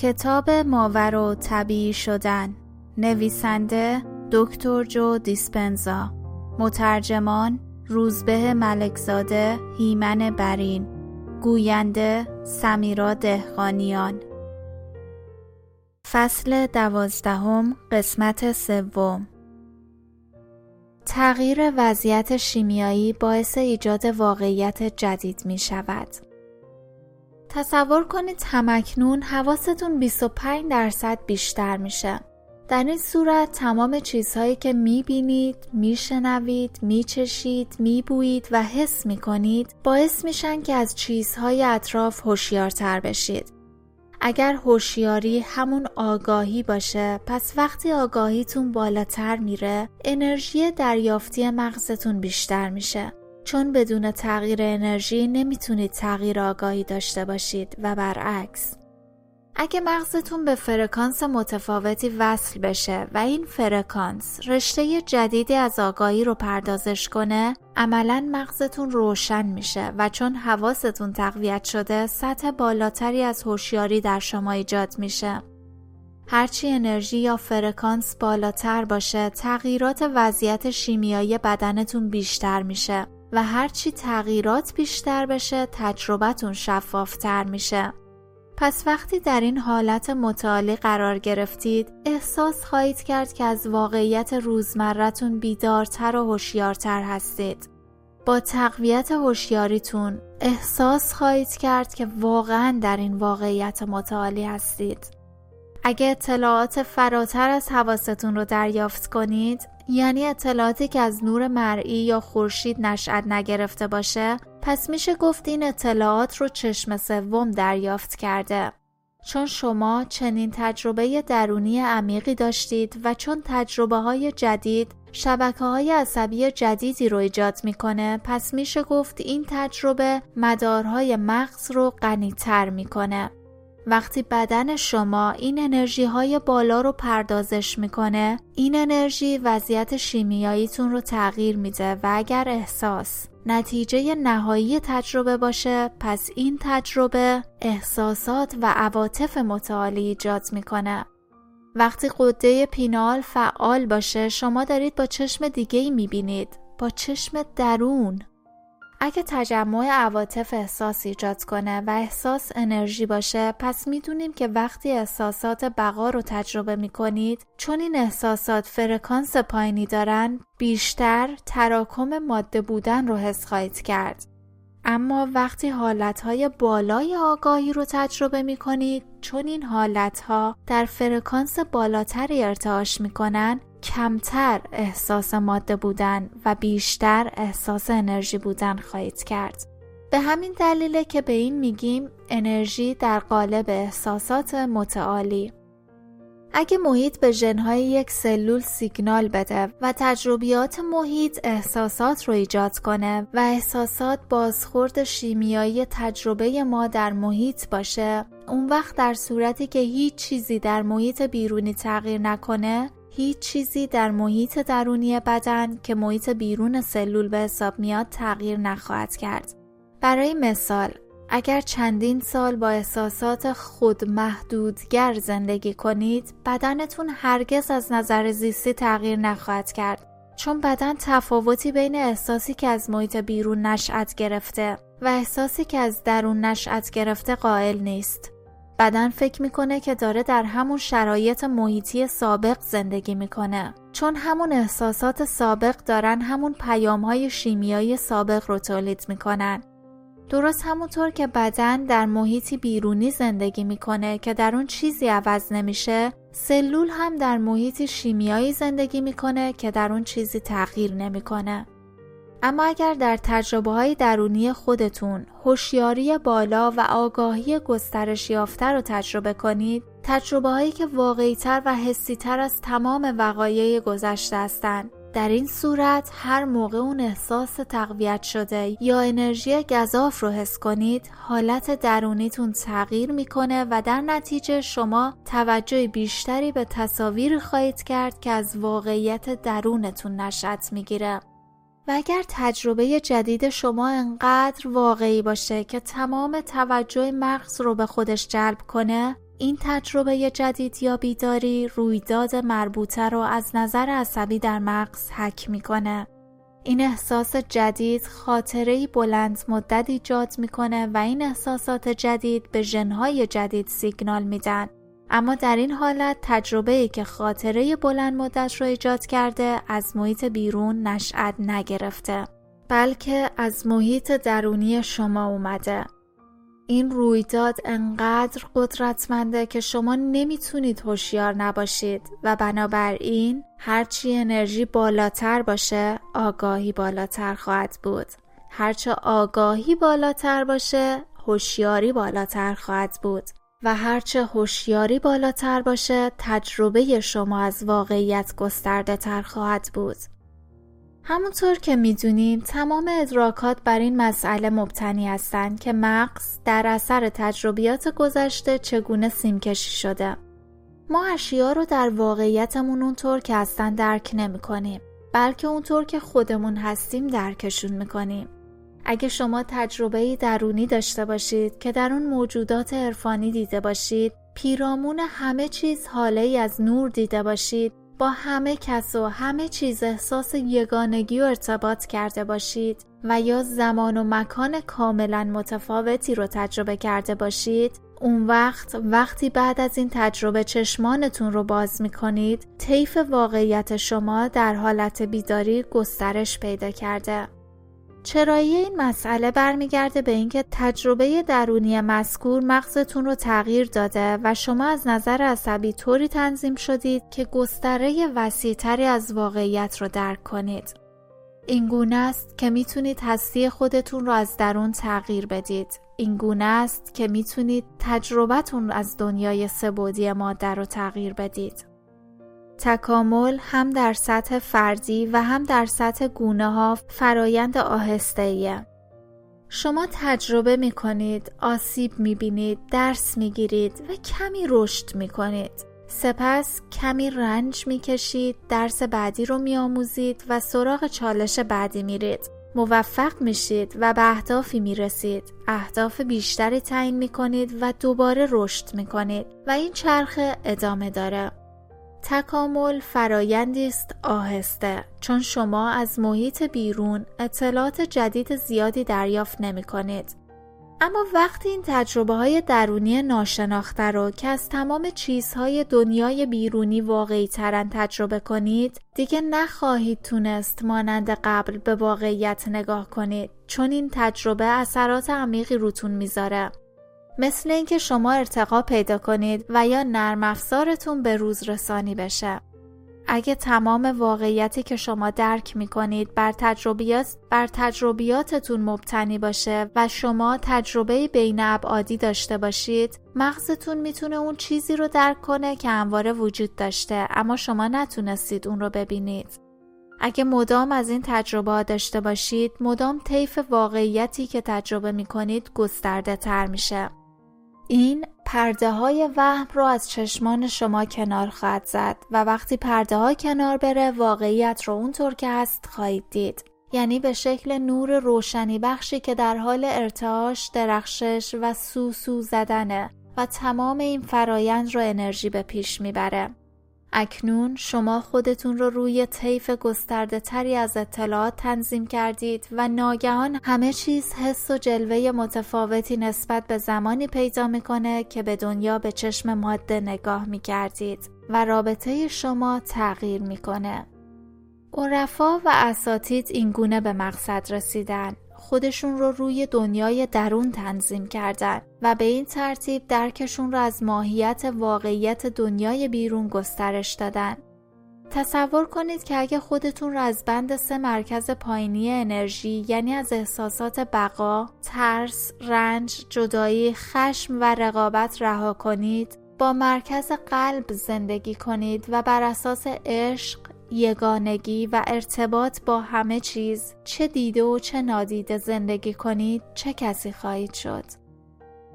کتاب ماور و طبیعی شدن. نویسنده دکتر جو دیسپنزا. مترجمان روزبه ملکزاده هیمن برین. گوینده سمیرا دهقانیان. فصل دوازدهم قسمت سوم. تغییر وضعیت شیمیایی باعث ایجاد واقعیت جدید می شود. تصور کنید همکنون حواستون 25 درصد بیشتر میشه. در این صورت تمام چیزهایی که می‌بینید، میشنوید، میچشید، میبویید و حس می‌کنید باعث میشن که از چیزهای اطراف هوشیارتر بشید. اگر هوشیاری همون آگاهی باشه پس وقتی آگاهیتون بالاتر میره انرژی دریافتی مغزتون بیشتر میشه چون بدون تغییر انرژی نمی‌تونید تغییر آگاهی داشته باشید و برعکس. اگه مغزتون به فرکانس متفاوتی وصل بشه و این فرکانس رشته جدیدی از آگاهی رو پردازش کنه عملا مغزتون روشن میشه و چون حواستون تقویت شده سطح بالاتری از هوشیاری در شما ایجاد میشه. هرچی انرژی یا فرکانس بالاتر باشه تغییرات وضعیت شیمیایی بدنتون بیشتر میشه. و هرچی تغییرات بیشتر بشه تجربتون شفافتر میشه. پس وقتی در این حالت متعالی قرار گرفتید احساس خواهید کرد که از واقعیت روزمرتون بیدارتر و هوشیارتر هستید. با تقویت هوشیاریتون احساس خواهید کرد که واقعا در این واقعیت متعالی هستید. اگه اطلاعات فراتر از حواستون رو دریافت کنید یعنی اطلاعاتی که از نور مرئی یا خورشید نشأت نگرفته باشه پس میشه گفت این اطلاعات رو چشم سوم دریافت کرده. چون شما چنین تجربه درونی عمیقی داشتید و چون تجربه های جدید شبکه های عصبی جدیدی رو ایجاد می‌کنه پس میشه گفت این تجربه مدارهای مغز رو غنیتر می‌کنه. وقتی بدن شما این انرژی های بالا رو پردازش می‌کنه این انرژی وضعیت شیمیاییتون رو تغییر میده و اگر احساس نتیجه نهایی تجربه باشه پس این تجربه احساسات و عواطف متعالی ایجاد می‌کنه. وقتی غده pineal فعال باشه شما دارید با چشم دیگه ای می‌بینید. با چشم درون. اگه تجمع عواطف احساس ایجاد کنه و احساس انرژی باشه پس می‌دونیم که وقتی احساسات بقا رو تجربه می‌کنید چون این احساسات فرکانس پایینی دارن بیشتر تراکم ماده بودن رو حس خواهید کرد. اما وقتی حالتهای بالای آگاهی رو تجربه می کنید چون این حالتها در فرکانس بالاتری ارتعاش می کنن کمتر احساس ماده بودن و بیشتر احساس انرژی بودن خواهید کرد. به همین دلیله که به این میگیم انرژی در قالب احساسات متعالی. اگه محیط به ژنهای یک سلول سیگنال بده و تجربیات محیط احساسات رو ایجاد کنه و احساسات بازخورد شیمیایی تجربه ما در محیط باشه اون وقت در صورتی که هیچ چیزی در محیط بیرونی تغییر نکنه هیچ چیزی در محیط درونی بدن که محیط بیرون سلول به حساب میاد تغییر نخواهد کرد. برای مثال اگر چندین سال با احساسات خود محدودگر زندگی کنید بدنتون هرگز از نظر زیستی تغییر نخواهد کرد چون بدن تفاوتی بین احساسی که از محیط بیرون نشأت گرفته و احساسی که از درون نشأت گرفته قائل نیست بدن فکر می‌کنه که داره در همون شرایط محیطی سابق زندگی می‌کنه. چون همون احساسات سابق دارن همون پیام های شیمیایی سابق رو تولید می‌کنن. درست همونطور که بدن در محیطی بیرونی زندگی می‌کنه که در اون چیزی عوض نمیشه سلول هم در محیطی شیمیایی زندگی می‌کنه که در اون چیزی تغییر نمی‌کنه. اما اگر در تجربه های درونی خودتون هوشیاری بالا و آگاهی گسترش یافته رو تجربه کنید تجربه هایی که واقعی تر و حسی تر از تمام وقایع گذشته هستند در این صورت هر موقع اون احساس تقویت شده یا انرژی گذاف رو حس کنید حالت درونیتون تغییر می‌کنه و در نتیجه شما توجه بیشتری به تصاویر خواهید کرد که از واقعیت درونتون نشأت می‌گیره. و اگر تجربه جدید شما انقدر واقعی باشه که تمام توجه مغز رو به خودش جلب کنه این تجربه جدید یا بیداری رویداد مربوطه رو از نظر عصبی در مغز حک می‌کنه. این احساس جدید خاطره بلند مدت ایجاد می‌کنه و این احساسات جدید به ژنهای جدید سیگنال میدن. اما در این حالت تجربه ای که خاطره بلند مدت رو ایجاد کرده از محیط بیرون نشأت نگرفته بلکه از محیط درونی شما اومده. این رویداد انقدر قدرتمنده که شما نمی‌تونید هوشیار نباشید و بنابراین هرچی انرژی بالاتر باشه آگاهی بالاتر خواهد بود هرچه آگاهی بالاتر باشه هوشیاری بالاتر خواهد بود و هرچه هوشیاری بالاتر باشه تجربه شما از واقعیت گسترده تر خواهد بود همونطور که می‌دونیم تمام ادراکات بر این مسئله مبتنی هستند که مغز در اثر تجربیات گذشته چگونه سیمکشی شده. ما اشیا رو در واقعیتمون اونطور که هستن درک نمی کنیم بلکه اونطور که خودمون هستیم درکشون می‌کنیم. اگه شما تجربه درونی داشته باشید که در اون موجودات عرفانی دیده باشید پیرامون همه چیز حاله ای از نور دیده باشید با همه کس و همه چیز احساس یگانگی و ارتباط کرده باشید و یا زمان و مکان کاملا متفاوتی رو تجربه کرده باشید اون وقت وقتی بعد از این تجربه چشمانتون رو باز می کنید طیف واقعیت شما در حالت بیداری گسترش پیدا کرده. چرایی این مسئله برمیگرده به اینکه تجربه درونی مذکور مغزتون رو تغییر داده و شما از نظر عصبی طوری تنظیم شدید که گستره وسیعتری از واقعیت رو درک کنید. این گونه است که می‌تونید هستی خودتون رو از درون تغییر بدید. این گونه است که می‌تونید تجربتون از دنیای سبودی ماده رو تغییر بدید. تکامل هم در سطح فردی و هم در سطح گونه ها فرایند آهسته شما تجربه می کنید، آسیب می بینید، درس می گیرید و کمی رشد می کنید. سپس کمی رنج می کشید، درس بعدی رو می آموزید و سراغ چالش بعدی میرید. موفق میشید و به اهدافی می رسید. اهداف بیشتری تعیین می کنید و دوباره رشد می کنید و این چرخه ادامه داره. تکامل فرایندی است آهسته چون شما از محیط بیرون اطلاعات جدید زیادی دریافت نمی کنید. اما وقتی این تجربه های درونی ناشناخته رو که از تمام چیزهای دنیای بیرونی واقعی ترن تجربه کنید دیگه نخواهید تونست مانند قبل به واقعیت نگاه کنید چون این تجربه اثرات عمیقی روتون می‌ذاره مثل اینکه شما ارتقا پیدا کنید و یا نرم افزارتون به روز رسانی بشه. اگه تمام واقعیتی که شما درک می کنید بر تجربیات بر تجربیاتتون مبتنی باشه و شما تجربه بین ابعادی داشته باشید مغزتون می‌تونه اون چیزی رو درک کنه که همواره وجود داشته اما شما نتونستید اون رو ببینید اگه مدام از این تجربه داشته باشید مدام طیف واقعیتی که تجربه می کنید گسترده تر میشه این پرده های وهم رو از چشمان شما کنار خواهد زد و وقتی پرده ها کنار بره واقعیت رو اونطور که هست خواهید دید. یعنی به شکل نور روشنی بخشی که در حال ارتعاش درخشش و سوسو زدنه و تمام این فرایند رو انرژی به پیش می‌بره. اکنون شما خودتون رو روی طیف گسترده تری از اطلاعات تنظیم کردید و ناگهان همه چیز حس و جلوه متفاوتی نسبت به زمانی پیدا می‌کنه که به دنیا به چشم ماده نگاه می‌کردید و رابطه شما تغییر می‌کنه. عرفا و اساتید اینگونه به مقصد رسیدن خودشون رو روی دنیای درون تنظیم کردن و به این ترتیب درکشون رو از ماهیت واقعیت دنیای بیرون گسترش دادن. تصور کنید که اگه خودتون رو از بند سه مرکز پایینی انرژی یعنی از احساسات بقا، ترس، رنج، جدایی، خشم و رقابت رها کنید با مرکز قلب زندگی کنید و بر اساس عشق، یگانگی و ارتباط با همه چیز چه دیده و چه نادیده زندگی کنید چه کسی خواهید شد.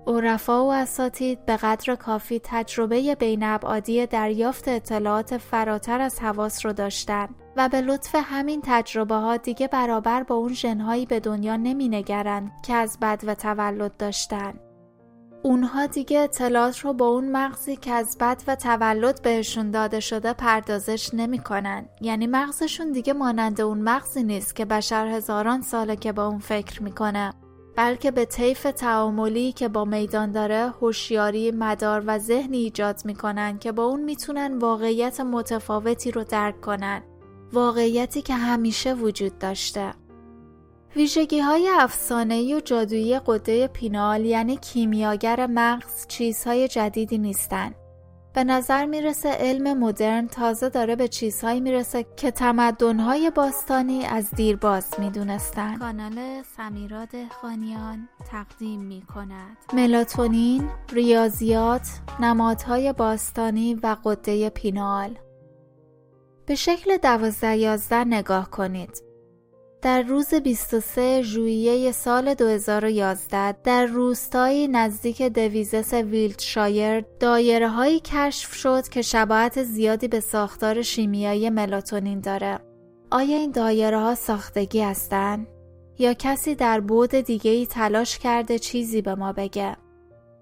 عرفا و اساتید به قدر کافی تجربه بین ابعادی دریافت اطلاعات فراتر از حواس رو داشتن و به لطف همین تجربه ها دیگه برابر با اون ژنهایی به دنیا نمی که از بد و تولد داشتن. اونها دیگه اطلاعات رو با اون مغزی که از بد و تولد بهشون داده شده پردازش نمی‌کنن. یعنی مغزشون دیگه مانند اون مغزی نیست که بشر هزاران ساله که با اون فکر می‌کنه بلکه به طیف تعاملی که با میدان داره هوشیاری مدار و ذهنی ایجاد می‌کنن که با اون می‌تونن واقعیت متفاوتی رو درک کنن. واقعیتی که همیشه وجود داشته. ویژگی های افسانه‌ای و جادویی قده پینال یعنی کیمیاگر مغز چیزهای جدیدی نیستن. به نظر می‌رسه علم مدرن تازه داره به چیزهایی می‌رسه که تمدنهای باستانی از دیر باز می‌دونستن. کانال سمیراد خانیان تقدیم می کند. ملاتونین، ریاضیات، نمادهای باستانی و قده پینال به شکل دوازده یازده نگاه کنید. در روز 23 ژوئیه سال 2011 در روستایی نزدیک دویزس ویلتشایر دایره کشف شد که شباهت زیادی به ساختار شیمیایی ملاتونین داره. آیا این دایره ها ساختگی هستند؟ یا کسی در بود دیگه ای تلاش کرده چیزی به ما بگه؟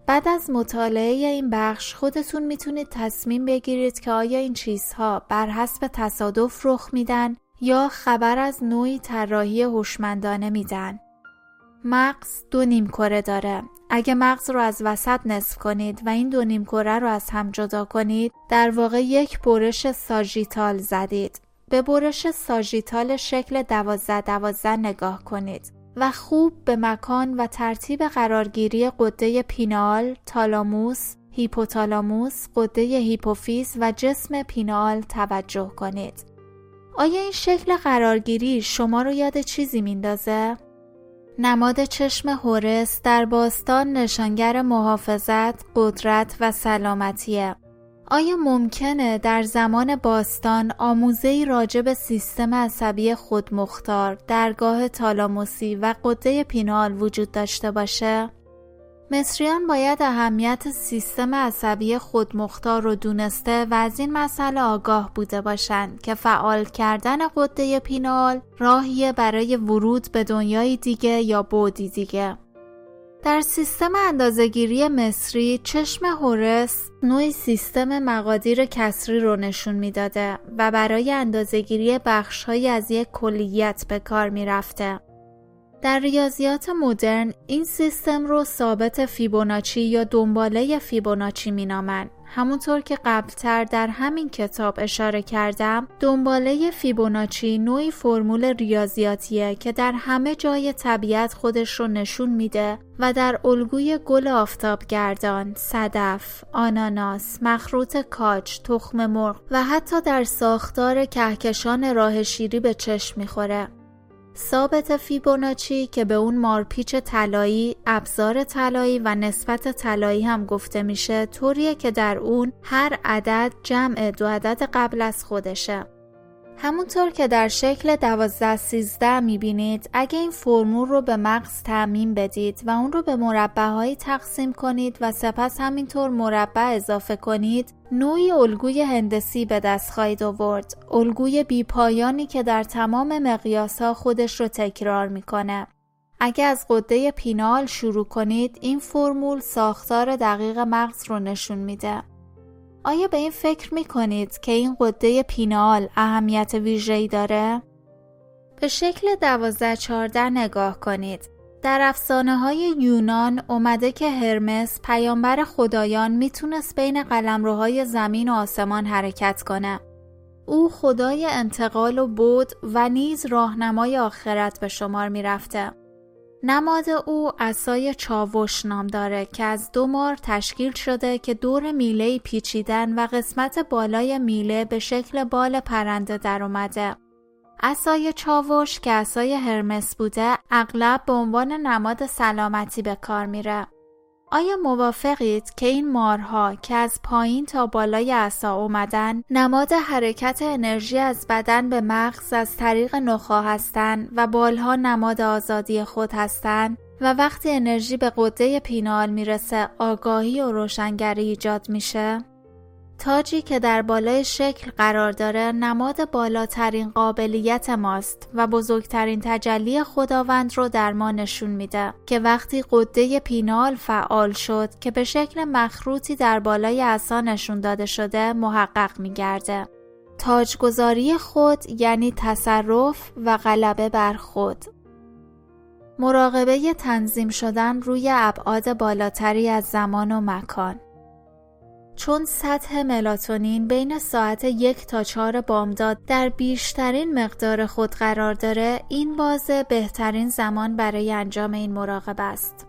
بعد از مطالعه این بخش خودتون می‌تونید تصمیم بگیرید که آیا این چیزها بر حسب تصادف رخ میدن یا خبر از نوعی طراحی هوشمندانه میدن. مغز دو نیم کره داره. اگه مغز رو از وسط نصف کنید و این دو نیم کره رو از هم جدا کنید، در واقع یک برش ساژیتال زدید. به برش ساژیتال شکل دوازده دوازده نگاه کنید و خوب به مکان و ترتیب قرارگیری قده پینال، تالاموس، هیپوتالاموس، قده هیپوفیز و جسم پینال توجه کنید. آیا این شکل قرارگیری شما رو یاد چیزی میندازه؟ نماد چشم هورس در باستان نشانگر محافظت، قدرت و سلامتیه. آیا ممکنه در زمان باستان آموزه راجع به سیستم عصبی خودمختار، درگاه تالاموسی و قده پینال وجود داشته باشه؟ مصریان باید اهمیت سیستم عصبی خودمختار رو دونسته و از این مسئله آگاه بوده باشند که فعال کردن قده پینال راهیه برای ورود به دنیای دیگه یا بودی دیگه. در سیستم اندازهگیری مصری چشم هورس نوعی سیستم مقادیر کسری رو نشون می‌داده و برای اندازهگیری بخشهایی از یک کلیت به کار می‌رفته. در ریاضیات مدرن این سیستم رو ثابت فیبوناچی یا دنباله فیبوناچی مینامند. همونطور که قبلتر در همین کتاب اشاره کردم دنباله فیبوناچی نوعی فرمول ریاضیاتیه که در همه جای طبیعت خودش رو نشون میده و در الگوی گل آفتابگردان، صدف، آناناس، مخروط کاج، تخم مرغ و حتی در ساختار کهکشان راه شیری به چشم می‌خوره. ثابت فیبوناچی که به اون مارپیچ طلایی، ابزار طلایی و نسبت طلایی هم گفته میشه طوریه که در اون هر عدد جمع دو عدد قبل از خودشه. همونطور که در شکل 12 13 می‌بینید اگه این فرمول رو به مغز تعمین بدید و اون رو به مربع تقسیم کنید و سپس همینطور مربع اضافه کنید نوعی الگوی هندسی به دست خواهید آورد. الگوی بیپایانی که در تمام مقیاس ها خودش رو تکرار می‌کنه. اگه از قده پینال شروع کنید این فرمول ساختار دقیق مغز رو نشون میده. آیا به این فکر می کنید که این قده پینال اهمیت ویژه‌ای داره؟ به شکل دوازده چارده نگاه کنید. در افسانه های یونان اومده که هرمس پیامبر خدایان می‌تونست بین قلمروهای زمین و آسمان حرکت کنه. او خدای انتقال و بود و نیز راهنمای آخرت به شمار می‌رفته. نماد او اسای چاوش نام داره که از دو مار تشکیل شده که دور میله پیچیدن و قسمت بالای میله به شکل بال پرنده در اومده. اسای چاوش که اسای هرمس بوده اغلب به عنوان نماد سلامتی به کار میره. آیا موافقید که این مارها که از پایین تا بالای عصا اومدن نماد حرکت انرژی از بدن به مغز از طریق نخا هستند و بالها نماد آزادی خود هستند و وقتی انرژی به قده پینال می‌رسه آگاهی و روشنگری ایجاد میشه؟ تاجی که در بالای شکل قرار داره نماد بالاترین قابلیت ماست و بزرگترین تجلی خداوند رو در ما نشون میده که وقتی قده پینال فعال شد که به شکل مخروطی در بالای عصا نشون داده شده محقق میگرده. تاجگذاری خود یعنی تصرف و غلبه بر خود. مراقبه تنظیم شدن روی ابعاد بالاتری از زمان و مکان چون سطح ملاتونین بین ساعت یک تا چهار بامداد در بیشترین مقدار خود قرار داره این بازه بهترین زمان برای انجام این مراقبه است.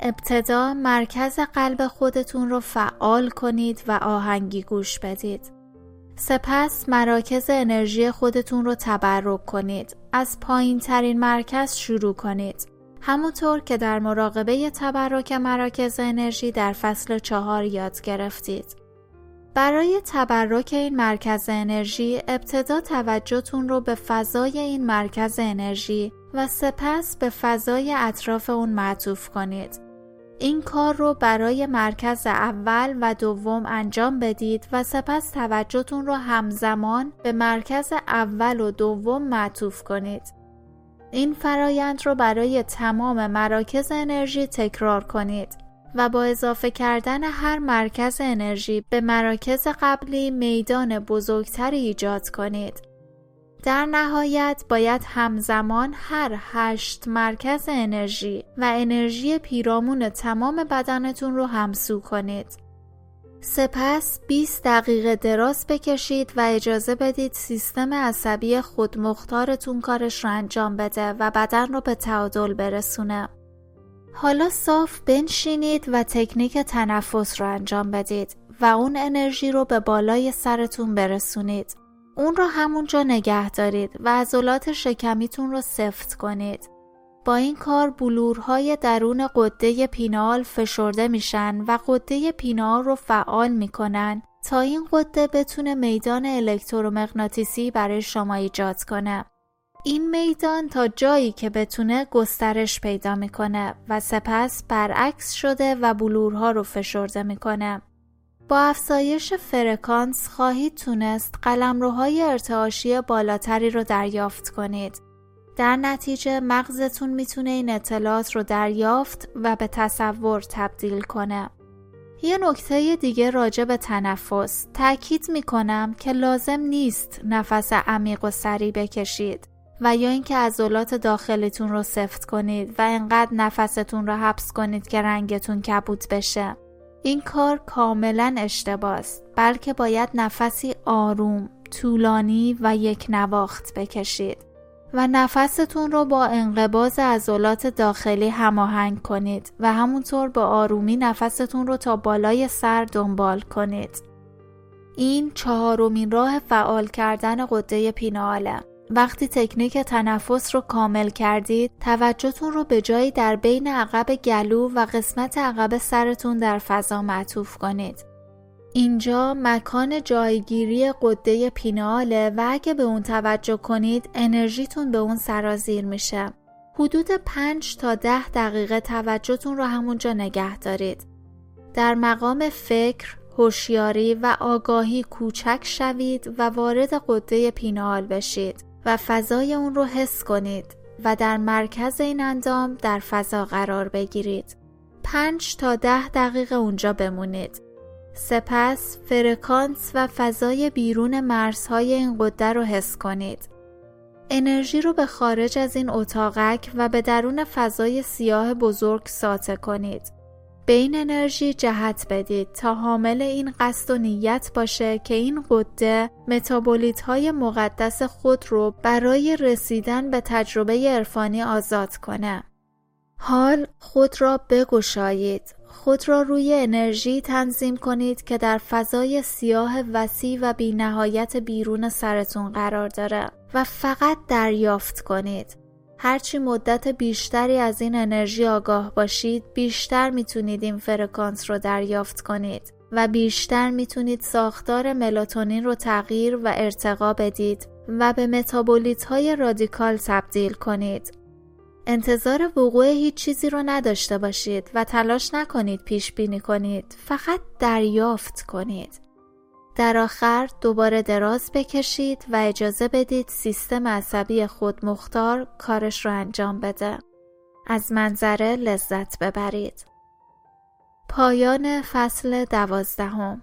ابتدا مرکز قلب خودتون رو فعال کنید و آهنگی گوش بدید. سپس مراکز انرژی خودتون رو تبرک کنید. از پایین ترین مرکز شروع کنید. همونطور که در مراقبه تبرک مراکز انرژی در فصل چهار یاد گرفتید. برای تبرک این مرکز انرژی ابتدا توجهتون رو به فضای این مرکز انرژی و سپس به فضای اطراف اون معطوف کنید. این کار رو برای مرکز اول و دوم انجام بدید و سپس توجهتون رو همزمان به مرکز اول و دوم معطوف کنید. این فرایند رو برای تمام مراکز انرژی تکرار کنید و با اضافه کردن هر مرکز انرژی به مراکز قبلی میدان بزرگتری ایجاد کنید. در نهایت باید همزمان هر هشت مرکز انرژی و انرژی پیرامون تمام بدنتون رو همسو کنید. سپس 20 دقیقه دراز بکشید و اجازه بدید سیستم عصبی خودمختارتون کارش رو انجام بده و بدن رو به تعادل برسونه. حالا صاف بنشینید و تکنیک تنفس رو انجام بدید و اون انرژی رو به بالای سرتون برسونید. اون رو همونجا نگه دارید و عضلات شکمیتون رو سفت کنید. با این کار بلورهای درون قده پینال فشرده میشن و قده پینال رو فعال می‌کنن تا این قده بتونه میدان الکترومغناطیسی برای شما ایجاد کنه. این میدان تا جایی که بتونه گسترش پیدا می‌کنه و سپس برعکس شده و بلورها رو فشرده می‌کنه. با افزایش فرکانس خواهید تونست قلمروهای ارتعاشی بالاتری رو دریافت کنید در نتیجه مغزتون می‌تونه این اطلاعات رو دریافت و به تصور تبدیل کنه. یه نکته دیگه راجع به تنفس تأکید می‌کنم که لازم نیست نفس عمیق و سریع بکشید و یا اینکه عضلات داخلیتون رو سفت کنید و انقدر نفستون رو حبس کنید که رنگتون کبود بشه. این کار کاملا اشتباه است بلکه باید نفسی آروم، طولانی و یک نواخت بکشید. و نفستون رو با انقباز عضلات داخلی هماهنگ کنید و همونطور با آرومی نفستون رو تا بالای سر دنبال کنید. این چهارمین راه فعال کردن قده پیناله. وقتی تکنیک تنفس رو کامل کردید توجهتون رو به جایی در بین عقب گلو و قسمت عقب سرتون در فضا معطوف کنید اینجا مکان جایگیری قده پیناله و اگه به اون توجه کنید انرژیتون به اون سرازیر میشه. حدود 5 تا 10 دقیقه توجهتون رو همونجا نگه دارید. در مقام فکر، هوشیاری و آگاهی کوچک شوید و وارد قده پینال بشید و فضای اون رو حس کنید و در مرکز این اندام در فضا قرار بگیرید. 5 تا 10 دقیقه اونجا بمونید. سپس فرکانس و فضای بیرون مرزهای این قده رو حس کنید. انرژی رو به خارج از این اتاقک و به درون فضای سیاه بزرگ ساطع کنید. به این انرژی جهت بدید تا حامل این قصد و نیت باشه که این قده متابولیت های مقدس خود رو برای رسیدن به تجربه عرفانی آزاد کنه. حال خود را بگشایید خود را روی انرژی تنظیم کنید که در فضای سیاه وسیع و بینهایت بیرون سرتون قرار داره و فقط دریافت کنید. هرچی مدت بیشتری از این انرژی آگاه باشید بیشتر می‌تونید این فرکانس رو دریافت کنید و بیشتر می‌تونید ساختار ملاتونین رو تغییر و ارتقا بدید و به متابولیت های رادیکال تبدیل کنید انتظار وقوع هیچ چیزی رو نداشته باشید و تلاش نکنید پیش بینی کنید فقط دریافت کنید در آخر دوباره دراز بکشید و اجازه بدید سیستم عصبی خود مختار کارش رو انجام بده. از منظره لذت ببرید. پایان فصل دوازدهم